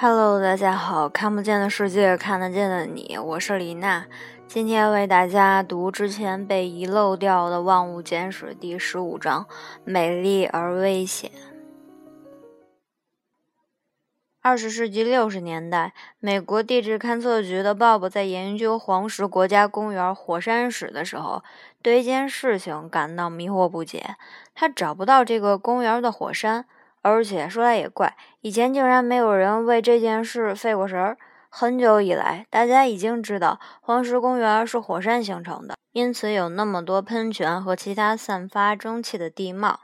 Hello，大家好，看不见的世界，看得见的你，我是李娜。今天为大家读之前被遗漏掉的《万物简史》第十五章：美丽而危险。二十世纪六十年代，美国地质勘测局的鲍勃在研究黄石国家公园火山史的时候，对一件事情感到迷惑不解。他找不到这个公园的火山。而且说来也怪，以前竟然没有人为这件事费过神儿。很久以来，大家已经知道黄石公园是火山形成的，因此有那么多喷泉和其他散发蒸汽的地貌。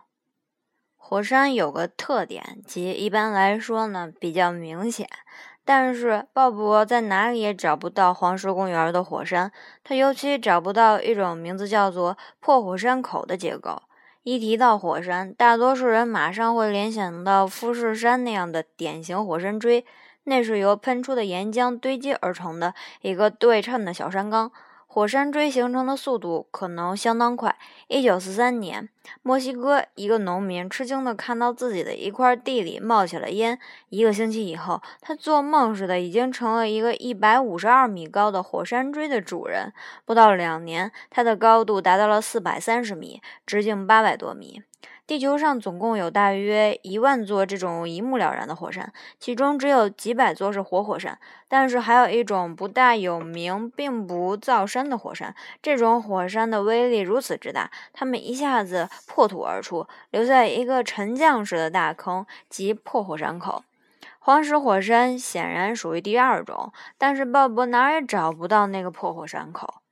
火山有个特点，即一般来说呢比较明显。但是鲍勃在哪里也找不到黄石公园的火山，他尤其找不到一种名字叫做破火山口的结构。一提到火山，大多数人马上会联想到富士山那样的典型火山锥，那是由喷出的岩浆堆积而成的一个对称的小山岗。火山锥形成的速度可能相当快。一九四三年，墨西哥一个农民吃惊地看到自己的一块地里冒起了烟。一个星期以后，他做梦似的已经成了一个一百五十二米高的火山锥的主人。不到两年，它的高度达到了四百三十米，直径八百多米。地球上总共有大约一万座这种一目了然的火山，其中只有几百座是活火山。但是还有一种不大有名、并不造山的火山，这种火山的威力如此之大，它们一下子破土而出，留下一个沉降式的大坑，即破火山口。黄石火山显然属于第二种，但是鲍勃哪儿也找不到那个破火山口。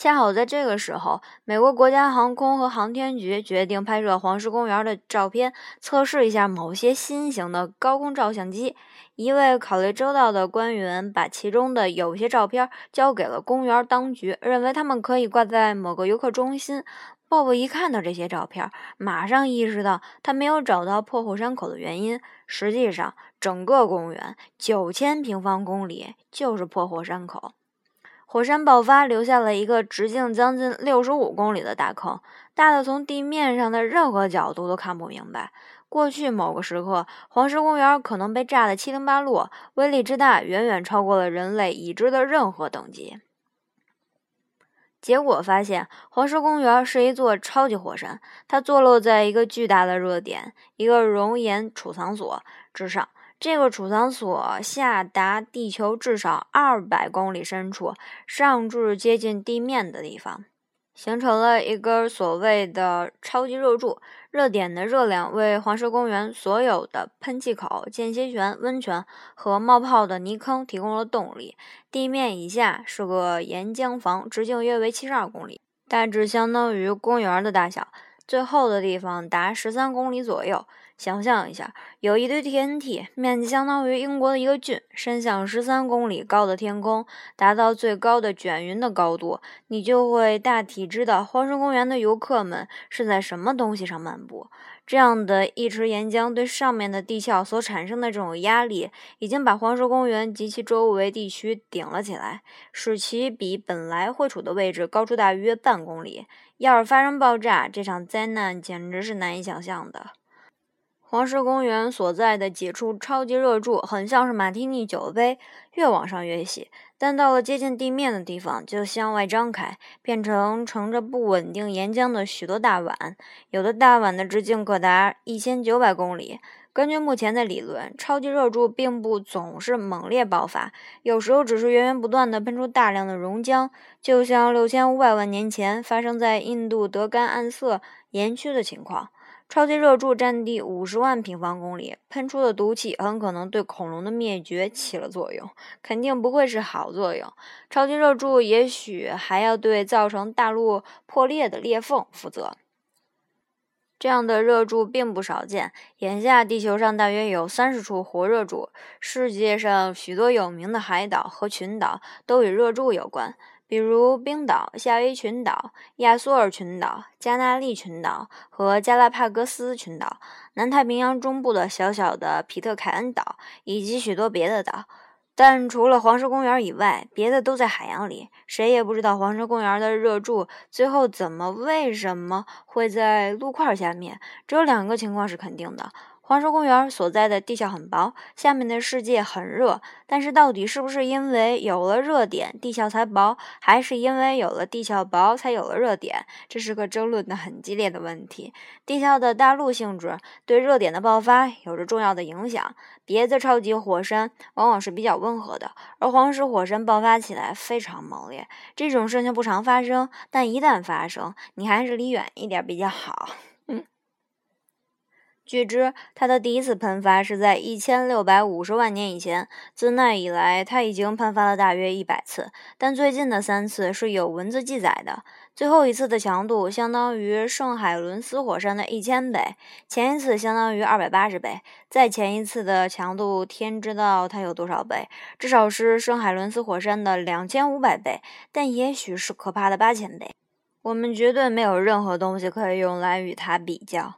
恰好在这个时候，美国国家航空和航天局决定拍摄黄石公园的照片，测试一下某些新型的高空照相机。一位考虑周到的官员把其中的有些照片交给了公园当局，认为他们可以挂在某个游客中心。鲍勃一看到这些照片，马上意识到他没有找到破火山口的原因。实际上，整个公园九千平方公里就是破火山口。火山爆发留下了一个直径将近六十五公里的大坑，大的从地面上的任何角度都看不明白。过去某个时刻，黄石公园可能被炸得七零八落，威力之大远远超过了人类已知的任何等级。结果发现，黄石公园是一座超级火山，它坐落在一个巨大的热点——一个熔岩储藏所之上。这个储藏所下达地球至少二百公里深处，上至接近地面的地方，形成了一根所谓的超级热柱。热点的热量为黄石公园所有的喷气口、间歇泉、温泉和冒泡的泥坑提供了动力。地面以下是个岩浆房，直径约为七十二公里，大致相当于公园的大小。最厚的地方达十三公里左右。想象一下，有一堆 TNT，面积相当于英国的一个郡，伸向十三公里高的天空，达到最高的卷云的高度，你就会大体知道黄石公园的游客们是在什么东西上漫步。这样的一池岩浆对上面的地壳所产生的这种压力，已经把黄石公园及其周围地区顶了起来，使其比本来会处的位置高出大约半公里。要是发生爆炸，这场灾难简直是难以想象的。黄石公园所在的几处超级热柱很像是马提尼酒杯，越往上越细，但到了接近地面的地方就向外张开，变成盛着不稳定岩浆的许多大碗。有的大碗的直径可达一千九百公里。根据目前的理论，超级热柱并不总是猛烈爆发，有时候只是源源不断地喷出大量的熔浆，就像六千五百万年前发生在印度德干暗色岩区的情况。超级热柱占地五十万平方公里，喷出的毒气很可能对恐龙的灭绝起了作用，肯定不会是好作用。超级热柱也许还要对造成大陆破裂的裂缝负责。这样的热柱并不少见，眼下地球上大约有三十处活热柱，世界上许多有名的海岛和群岛都与热柱有关。比如冰岛、夏威夷群岛、亚速尔群岛、加纳利群岛和加拉帕戈斯群岛，南太平洋中部的小小的皮特凯恩岛，以及许多别的岛。但除了黄石公园以外，别的都在海洋里。谁也不知道黄石公园的热柱最后怎么、为什么会在陆块下面。只有两个情况是肯定的。黄石公园所在的地壳很薄，下面的世界很热。但是，到底是不是因为有了热点，地壳才薄，还是因为有了地壳薄，才有了热点？这是个争论的很激烈的问题。地壳的大陆性质对热点的爆发有着重要的影响。别的超级火山往往是比较温和的，而黄石火山爆发起来非常猛烈。这种事情不常发生，但一旦发生，你还是离远一点比较好。据知，它的第一次喷发是在一千六百五十万年以前。自那以来，它已经喷发了大约一百次，但最近的三次是有文字记载的。最后一次的强度相当于圣海伦斯火山的一千倍，前一次相当于二百八十倍，再前一次的强度，天知道它有多少倍，至少是圣海伦斯火山的两千五百倍，但也许是可怕的八千倍。我们绝对没有任何东西可以用来与它比较。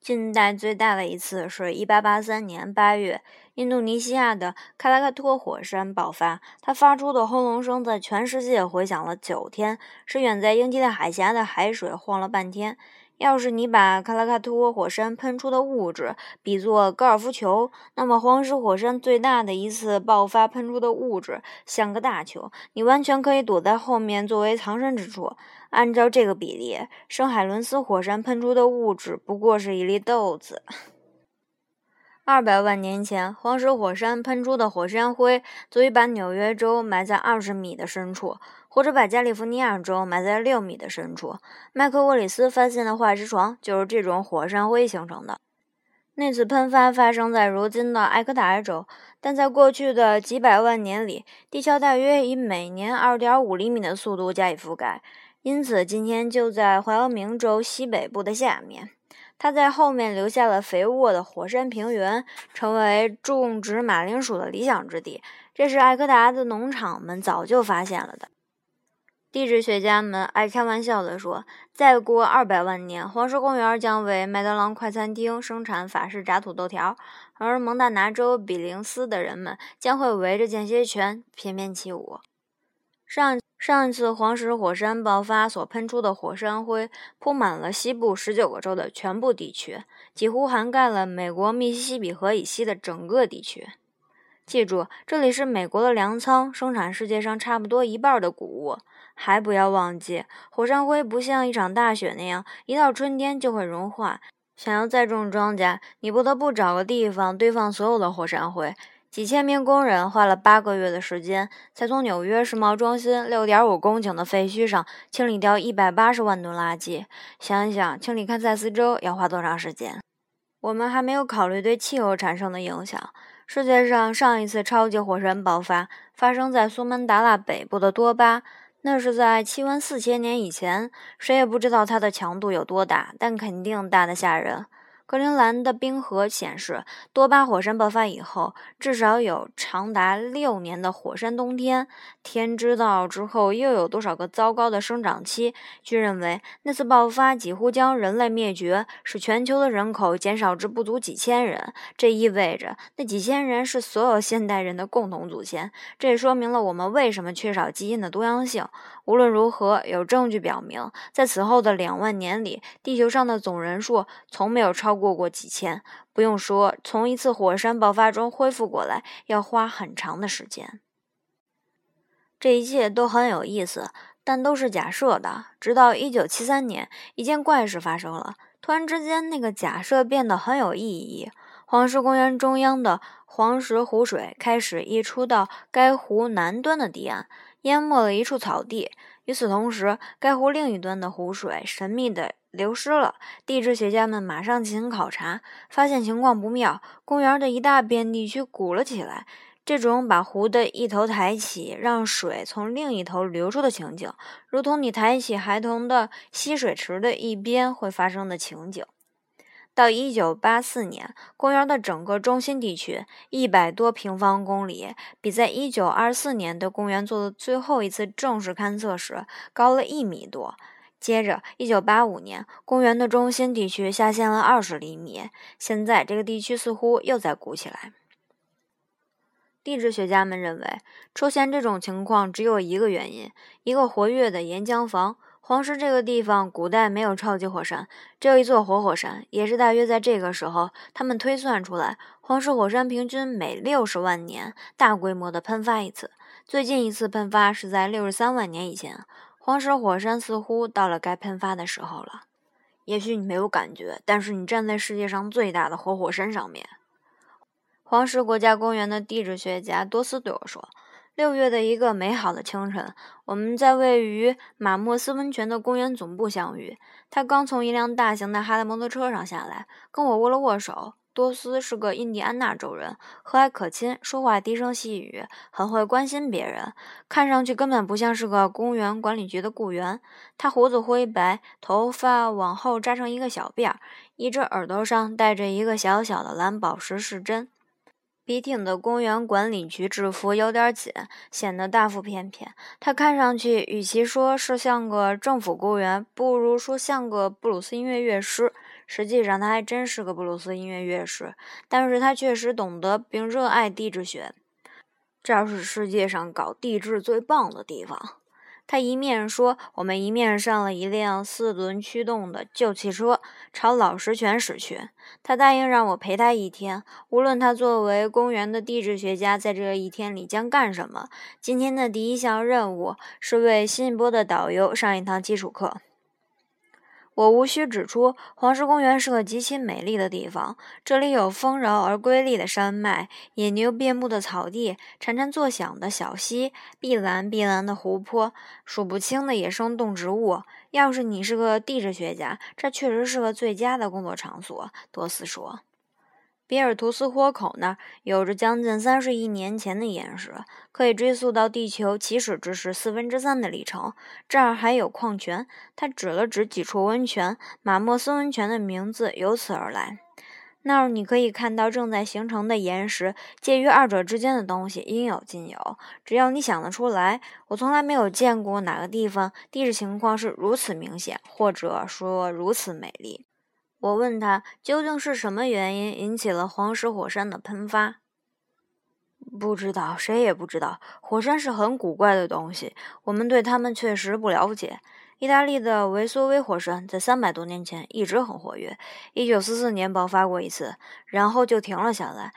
近代最大的一次是1883年8月，印度尼西亚的喀拉喀托火山爆发，它发出的轰隆声在全世界回响了九天，使远在英吉利海峡的海水晃了半天。要是你把喀拉喀托火山喷出的物质比作高尔夫球，那么黄石火山最大的一次爆发喷出的物质像个大球，你完全可以躲在后面作为藏身之处。按照这个比例，圣海伦斯火山喷出的物质不过是一粒豆子。二百万年前，黄石火山喷出的火山灰足以把纽约州埋在二十米的深处，或者把加利福尼亚州埋在六米的深处。麦克沃里斯发现的化石床就是这种火山灰形成的。那次喷发发生在如今的埃克塔尔州，但在过去的几百万年里，地壳大约以每年二点五厘米的速度加以覆盖，因此今天就在怀俄明州西北部的下面。它在后面留下了肥沃的火山平原，成为种植马铃薯的理想之地。这是艾科达的农场们早就发现了的。地质学家们爱开玩笑地说：“再过二百万年，黄石公园将为麦当劳快餐厅生产法式炸土豆条，而蒙大拿州比林斯的人们将会围着间歇泉翩翩起舞。”上。上一次黄石火山爆发所喷出的火山灰铺满了西部十九个州的全部地区，几乎涵盖了美国密西西比河以西的整个地区。记住，这里是美国的粮仓，生产世界上差不多一半的谷物。还不要忘记，火山灰不像一场大雪那样，一到春天就会融化。想要再种庄稼，你不得不找个地方堆放所有的火山灰。几千名工人花了八个月的时间，才从纽约世贸中心六点五公顷的废墟上清理掉一百八十万吨垃圾。想一想，清理堪萨斯州要花多长时间？我们还没有考虑对气候产生的影响。世界上上一次超级火山爆发发生在苏门答腊北部的多巴，那是在气温四千年以前。谁也不知道它的强度有多大，但肯定大得吓人。格陵兰的冰河显示，多巴火山爆发以后，至少有长达六年的火山冬天。天知道之后又有多少个糟糕的生长期。据认为，那次爆发几乎将人类灭绝，使全球的人口减少至不足几千人。这意味着，那几千人是所有现代人的共同祖先。这也说明了我们为什么缺少基因的多样性。无论如何，有证据表明，在此后的两万年里，地球上的总人数从没有超过过几千。不用说，从一次火山爆发中恢复过来要花很长的时间。这一切都很有意思，但都是假设的。直到1973年，一件怪事发生了，突然之间，那个假设变得很有意义。黄石公园中央的黄石湖水开始溢出到该湖南端的堤岸。淹没了一处草地。与此同时，该湖另一端的湖水神秘地流失了。地质学家们马上进行考察，发现情况不妙。公园的一大片地区鼓了起来，这种把湖的一头抬起，让水从另一头流出的情景，如同你抬起孩童的吸水池的一边会发生的情景。到一九八四年，公园的整个中心地区一百多平方公里，比在一九二四年的公园做的最后一次正式勘测时高了一米多。接着，一九八五年，公园的中心地区下陷了二十厘米。现在，这个地区似乎又在鼓起来。地质学家们认为，出现这种情况只有一个原因：一个活跃的岩浆房。黄石这个地方，古代没有超级火山，只有一座活火山，也是大约在这个时候，他们推算出来，黄石火山平均每六十万年大规模的喷发一次。最近一次喷发是在六十三万年以前，黄石火山似乎到了该喷发的时候了。也许你没有感觉，但是你站在世界上最大的活火山上面。黄石国家公园的地质学家多斯对我说。六月的一个美好的清晨，我们在位于马莫斯温泉的公园总部相遇。他刚从一辆大型的哈雷摩托车上下来，跟我握了握手。多斯是个印第安纳州人，和蔼可亲，说话低声细语，很会关心别人，看上去根本不像是个公园管理局的雇员。他胡子灰白，头发往后扎成一个小辫儿，一只耳朵上戴着一个小小的蓝宝石饰针。笔挺的公园管理局制服有点紧，显得大腹便便。他看上去，与其说是像个政府雇员，不如说像个布鲁斯音乐乐师。实际上，他还真是个布鲁斯音乐乐师，但是他确实懂得并热爱地质学。这儿是世界上搞地质最棒的地方。他一面说，我们一面上了一辆四轮驱动的旧汽车，朝老石泉驶去。他答应让我陪他一天，无论他作为公园的地质学家在这一天里将干什么。今天的第一项任务是为新一波的导游上一堂基础课。我无需指出，黄石公园是个极其美丽的地方。这里有丰饶而瑰丽的山脉，野牛遍布的草地，潺潺作响的小溪，碧蓝碧蓝的湖泊，数不清的野生动植物。要是你是个地质学家，这确实是个最佳的工作场所。多斯说。比尔图斯豁口那儿有着将近三十亿年前的岩石，可以追溯到地球起始之时四分之三的里程。这儿还有矿泉。他指了指几处温泉，马莫斯温泉的名字由此而来。那儿你可以看到正在形成的岩石，介于二者之间的东西应有尽有。只要你想得出来，我从来没有见过哪个地方地质情况是如此明显，或者说如此美丽。我问他，究竟是什么原因引起了黄石火山的喷发？不知道，谁也不知道。火山是很古怪的东西，我们对它们确实不了解。意大利的维苏威火山在三百多年前一直很活跃，一九四四年爆发过一次，然后就停了下来。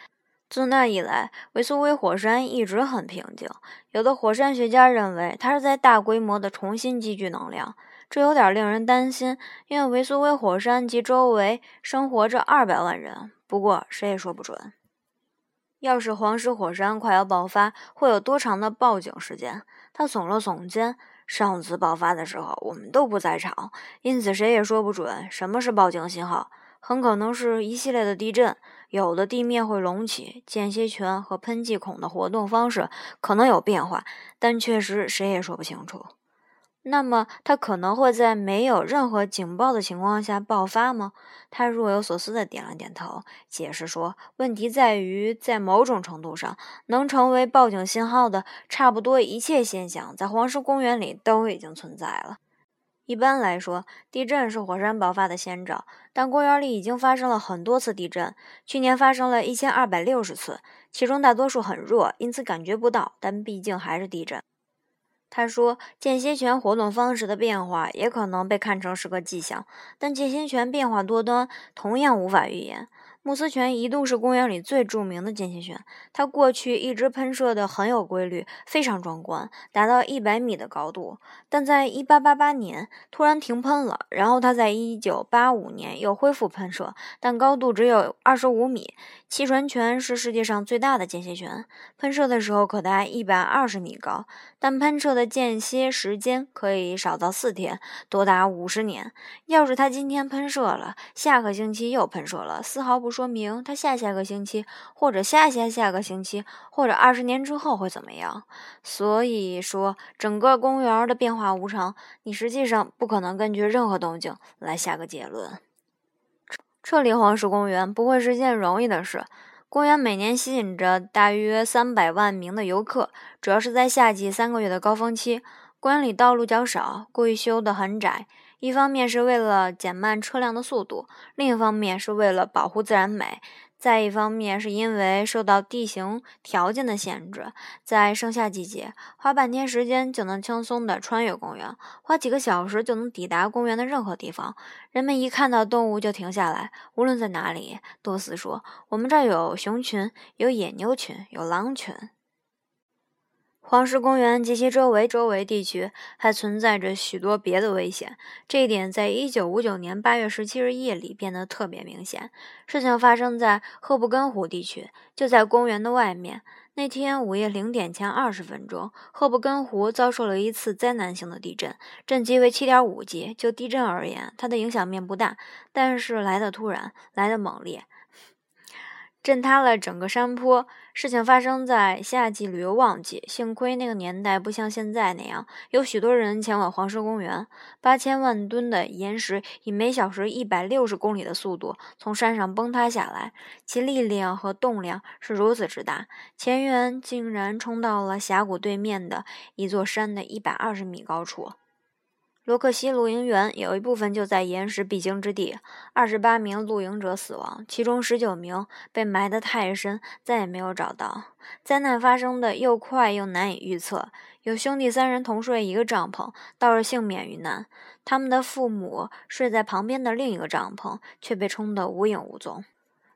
自那以来，维苏威火山一直很平静。有的火山学家认为，它是在大规模的重新积聚能量。这有点令人担心，因为维苏威火山及周围生活着二百万人。不过谁也说不准。要是黄石火山快要爆发，会有多长的报警时间？他耸了耸肩。上次爆发的时候，我们都不在场，因此谁也说不准什么是报警信号。很可能是一系列的地震，有的地面会隆起，间歇泉和喷气孔的活动方式可能有变化，但确实谁也说不清楚。那么，它可能会在没有任何警报的情况下爆发吗？他若有所思地点了点头，解释说：“问题在于，在某种程度上，能成为报警信号的差不多一切现象，在黄石公园里都已经存在了。一般来说，地震是火山爆发的先兆，但公园里已经发生了很多次地震，去年发生了一千二百六十次，其中大多数很弱，因此感觉不到，但毕竟还是地震。”他说，间歇泉活动方式的变化也可能被看成是个迹象，但间歇泉变化多端，同样无法预言。慕斯泉一度是公园里最著名的间歇泉，它过去一直喷射的很有规律，非常壮观，达到一百米的高度。但在一八八八年突然停喷了，然后它在一九八五年又恢复喷射，但高度只有二十五米。气船泉是世界上最大的间歇泉，喷射的时候可达一百二十米高，但喷射的间歇时间可以少到四天，多达五十年。要是它今天喷射了，下个星期又喷射了，丝毫不。说明他下下个星期，或者下下下个星期，或者二十年之后会怎么样？所以说，整个公园的变化无常，你实际上不可能根据任何动静来下个结论。撤离黄石公园不会是件容易的事。公园每年吸引着大约三百万名的游客，主要是在夏季三个月的高峰期。公园里道路较少，故意修得很窄。一方面是为了减慢车辆的速度，另一方面是为了保护自然美。再一方面是因为受到地形条件的限制，在盛夏季节，花半天时间就能轻松地穿越公园，花几个小时就能抵达公园的任何地方。人们一看到动物就停下来，无论在哪里。多斯说：“我们这儿有熊群，有野牛群，有狼群。”黄石公园及其周围周围地区还存在着许多别的危险，这一点在1959年8月17日夜里变得特别明显。事情发生在赫布根湖地区，就在公园的外面。那天午夜零点前二十分钟，赫布根湖遭受了一次灾难性的地震，震级为7.5级。就地震而言，它的影响面不大，但是来得突然，来得猛烈。震塌了整个山坡。事情发生在夏季旅游旺季，幸亏那个年代不像现在那样有许多人前往黄石公园。八千万吨的岩石以每小时一百六十公里的速度从山上崩塌下来，其力量和动量是如此之大，前缘竟然冲到了峡谷对面的一座山的一百二十米高处。罗克西露营园有一部分就在岩石必经之地，二十八名露营者死亡，其中十九名被埋得太深，再也没有找到。灾难发生的又快又难以预测。有兄弟三人同睡一个帐篷，倒是幸免于难；他们的父母睡在旁边的另一个帐篷，却被冲得无影无踪。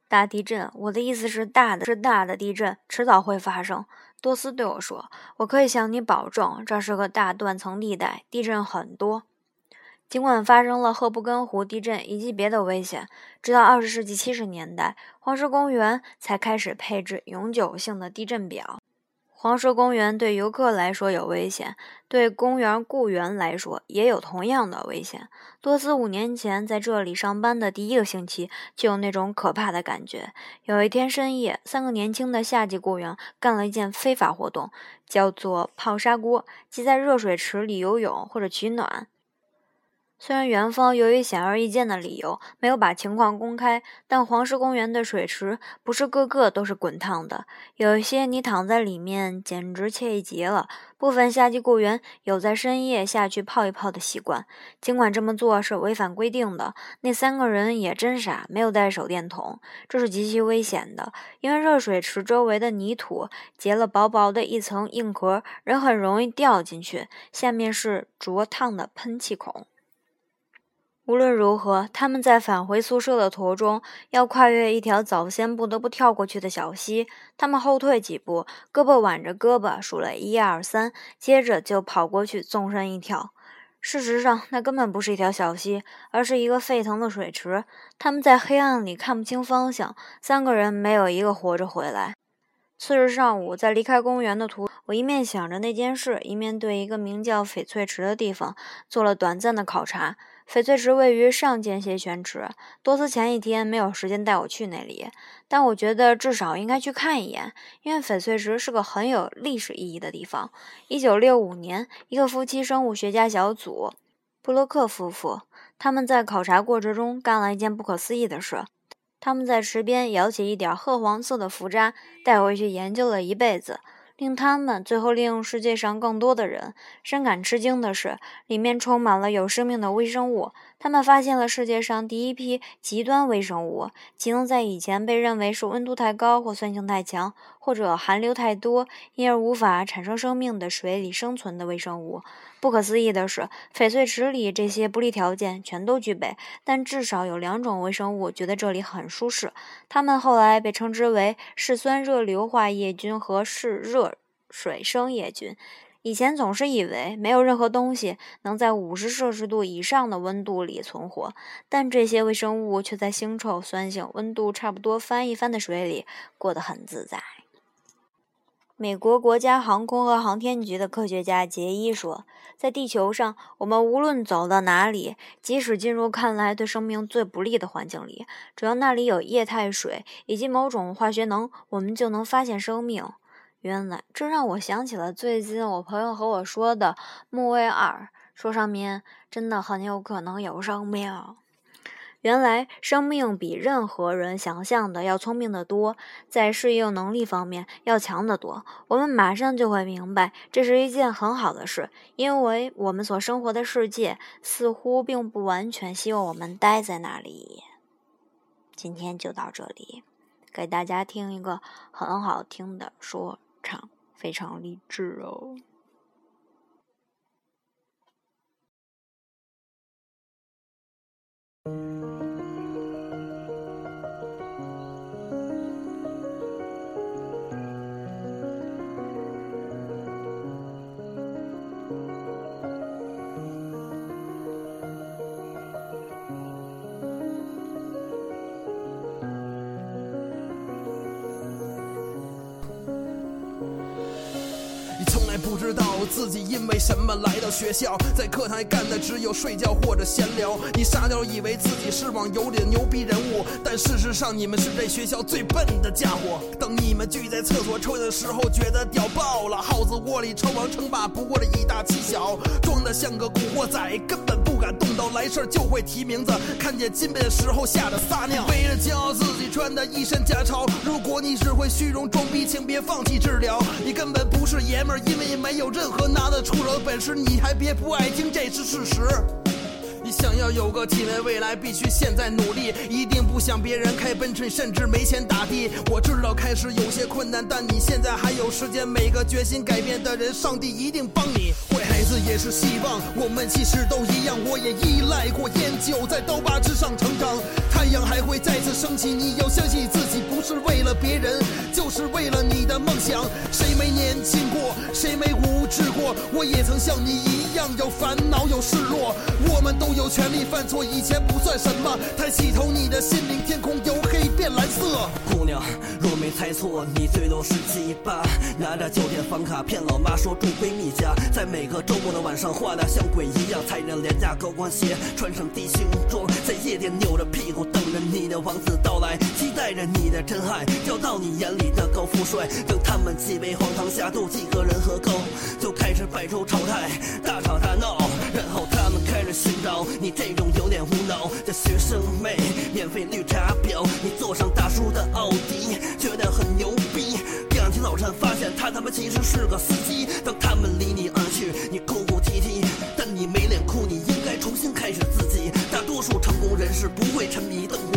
大地震，我的意思是大的，是大的地震，迟早会发生。多斯对我说：“我可以向你保证，这是个大断层地带，地震很多。尽管发生了赫布根湖地震以及别的危险，直到二十世纪七十年代，黄石公园才开始配置永久性的地震表。”黄石公园对游客来说有危险，对公园雇员来说也有同样的危险。多斯五年前在这里上班的第一个星期就有那种可怕的感觉。有一天深夜，三个年轻的夏季雇员干了一件非法活动，叫做泡砂锅，即在热水池里游泳或者取暖。虽然园方由于显而易见的理由没有把情况公开，但黄石公园的水池不是个个都是滚烫的，有一些你躺在里面简直惬意极了。部分夏季雇员有在深夜下去泡一泡的习惯，尽管这么做是违反规定的。那三个人也真傻，没有带手电筒，这是极其危险的，因为热水池周围的泥土结了薄薄的一层硬壳，人很容易掉进去，下面是灼烫的喷气孔。无论如何，他们在返回宿舍的途中要跨越一条早先不得不跳过去的小溪。他们后退几步，胳膊挽着胳膊，数了一二三，接着就跑过去，纵身一跳。事实上，那根本不是一条小溪，而是一个沸腾的水池。他们在黑暗里看不清方向，三个人没有一个活着回来。次日上午，在离开公园的途，我一面想着那件事，一面对一个名叫翡翠池的地方做了短暂的考察。翡翠池位于上间歇泉池。多斯前一天没有时间带我去那里，但我觉得至少应该去看一眼，因为翡翠池是个很有历史意义的地方。一九六五年，一个夫妻生物学家小组，布洛克夫妇，他们在考察过程中干了一件不可思议的事。他们在池边舀起一点褐黄色的浮渣，带回去研究了一辈子。令他们最后利用世界上更多的人深感吃惊的是，里面充满了有生命的微生物。他们发现了世界上第一批极端微生物，其能在以前被认为是温度太高或酸性太强，或者含硫太多，因而无法产生生命的水里生存的微生物。不可思议的是，翡翠池里这些不利条件全都具备，但至少有两种微生物觉得这里很舒适。它们后来被称之为嗜酸热硫化叶菌和嗜热水生叶菌。以前总是以为没有任何东西能在五十摄氏度以上的温度里存活，但这些微生物却在腥臭、酸性、温度差不多翻一番的水里过得很自在。美国国家航空和航天局的科学家杰伊说：“在地球上，我们无论走到哪里，即使进入看来对生命最不利的环境里，只要那里有液态水以及某种化学能，我们就能发现生命。原来，这让我想起了最近我朋友和我说的木卫二，说上面真的很有可能有生命。”原来生命比任何人想象的要聪明得多，在适应能力方面要强得多。我们马上就会明白，这是一件很好的事，因为我们所生活的世界似乎并不完全希望我们待在那里。今天就到这里。给大家听一个很好听的说非常励志哦。自己因为什么来到学校，在课堂干的只有睡觉或者闲聊。你傻屌以为自己是网游里的牛逼人物，但事实上你们是这学校最笨的家伙。等你们聚在厕所抽烟的时候，觉得屌爆了。耗子窝里称王称霸，不过是以大欺小，装的像个古惑仔，根本。来事就会提名字，看见金杯的时候吓得撒尿。为了骄傲自己穿的一身假钞，如果你只会虚荣装逼，请别放弃治疗。你根本不是爷们儿，因为你。没有任何拿得出手的本事，你还别不爱听，这是事实。你想要有个体面未来，必须现在努力。一定不像别人开奔驰，甚至没钱打的。我知道开始有些困难，但你现在还有时间。每个决心改变的人，上帝一定帮你。坏孩子也是希望，我们其实都一样。我也依赖过烟酒，在刀疤之上成长。太阳还会再次升起，你要相信自己，不是为了别人，就是为了你的梦想。谁没年轻过？谁没无知过？我也曾像你一样，有烦恼，有失落。我们都。有权利犯错，以前不算什么。抬起头，你的心灵天空由黑变蓝色。姑娘，若没猜错，你最多十七八，拿着酒店房卡骗老妈说住闺蜜家，在每个周末的晚上画的像鬼一样，踩着廉价高跟鞋，穿上低胸装，在夜店扭着屁股等着你的王子到来，期待着你的真爱掉到你眼里的高富帅。等他们几杯黄汤下肚，几个人喝够，就开始摆出丑态，大吵大闹，然后他们开始寻找。你这种有点无脑的学生妹，免费绿茶婊，你坐上大叔的奥迪，觉得很牛逼。第二天早晨发现他他妈其实是个司机。当他们离你而去，你哭哭啼啼，但你没脸哭，你应该重新开始自己。大多数成功人士不会沉迷灯红酒绿，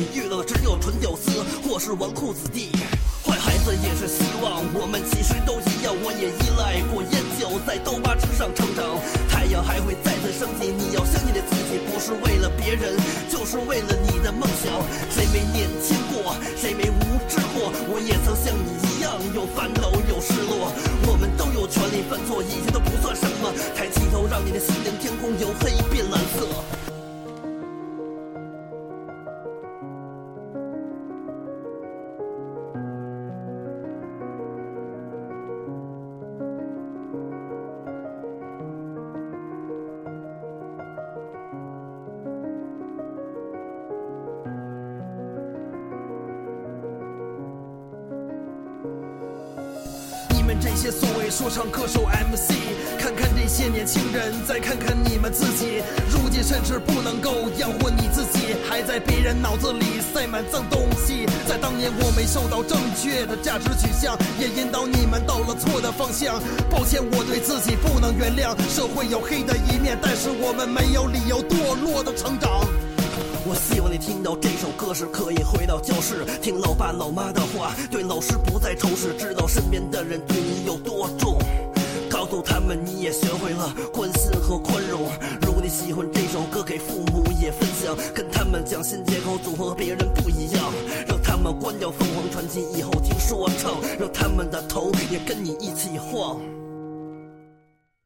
你遇到的只有纯屌丝或是纨绔子弟。坏孩子也是希望，我们其实都一样，我也依赖过烟酒，在刀疤之上成长。太阳还会再次升起，你要相信你自己，不是为了别人，就是为了你的梦想。谁没年轻过？谁没无知过？我也曾像你一样，有烦恼，有失落。我们都有权利犯错，一切都不算什么。抬起头，让你的心灵天空由黑变蓝色。说唱歌手 MC，看看这些年轻人，再看看你们自己，如今甚至不能够养活你自己，还在别人脑子里塞满脏东西。在当年我没受到正确的价值取向，也引导你们到了错的方向。抱歉，我对自己不能原谅。社会有黑的一面，但是我们没有理由堕落的成长。我希望你听到这首歌时，可以回到教室，听老爸老妈的话，对老师不再仇视，知道身边的人对你有多重，告诉他们你也学会了关心和宽容。如果你喜欢这首歌，给父母也分享，跟他们讲新街口组合和别人不一样，让他们关掉凤凰传奇，以后听说唱，让他们的头也跟你一起晃。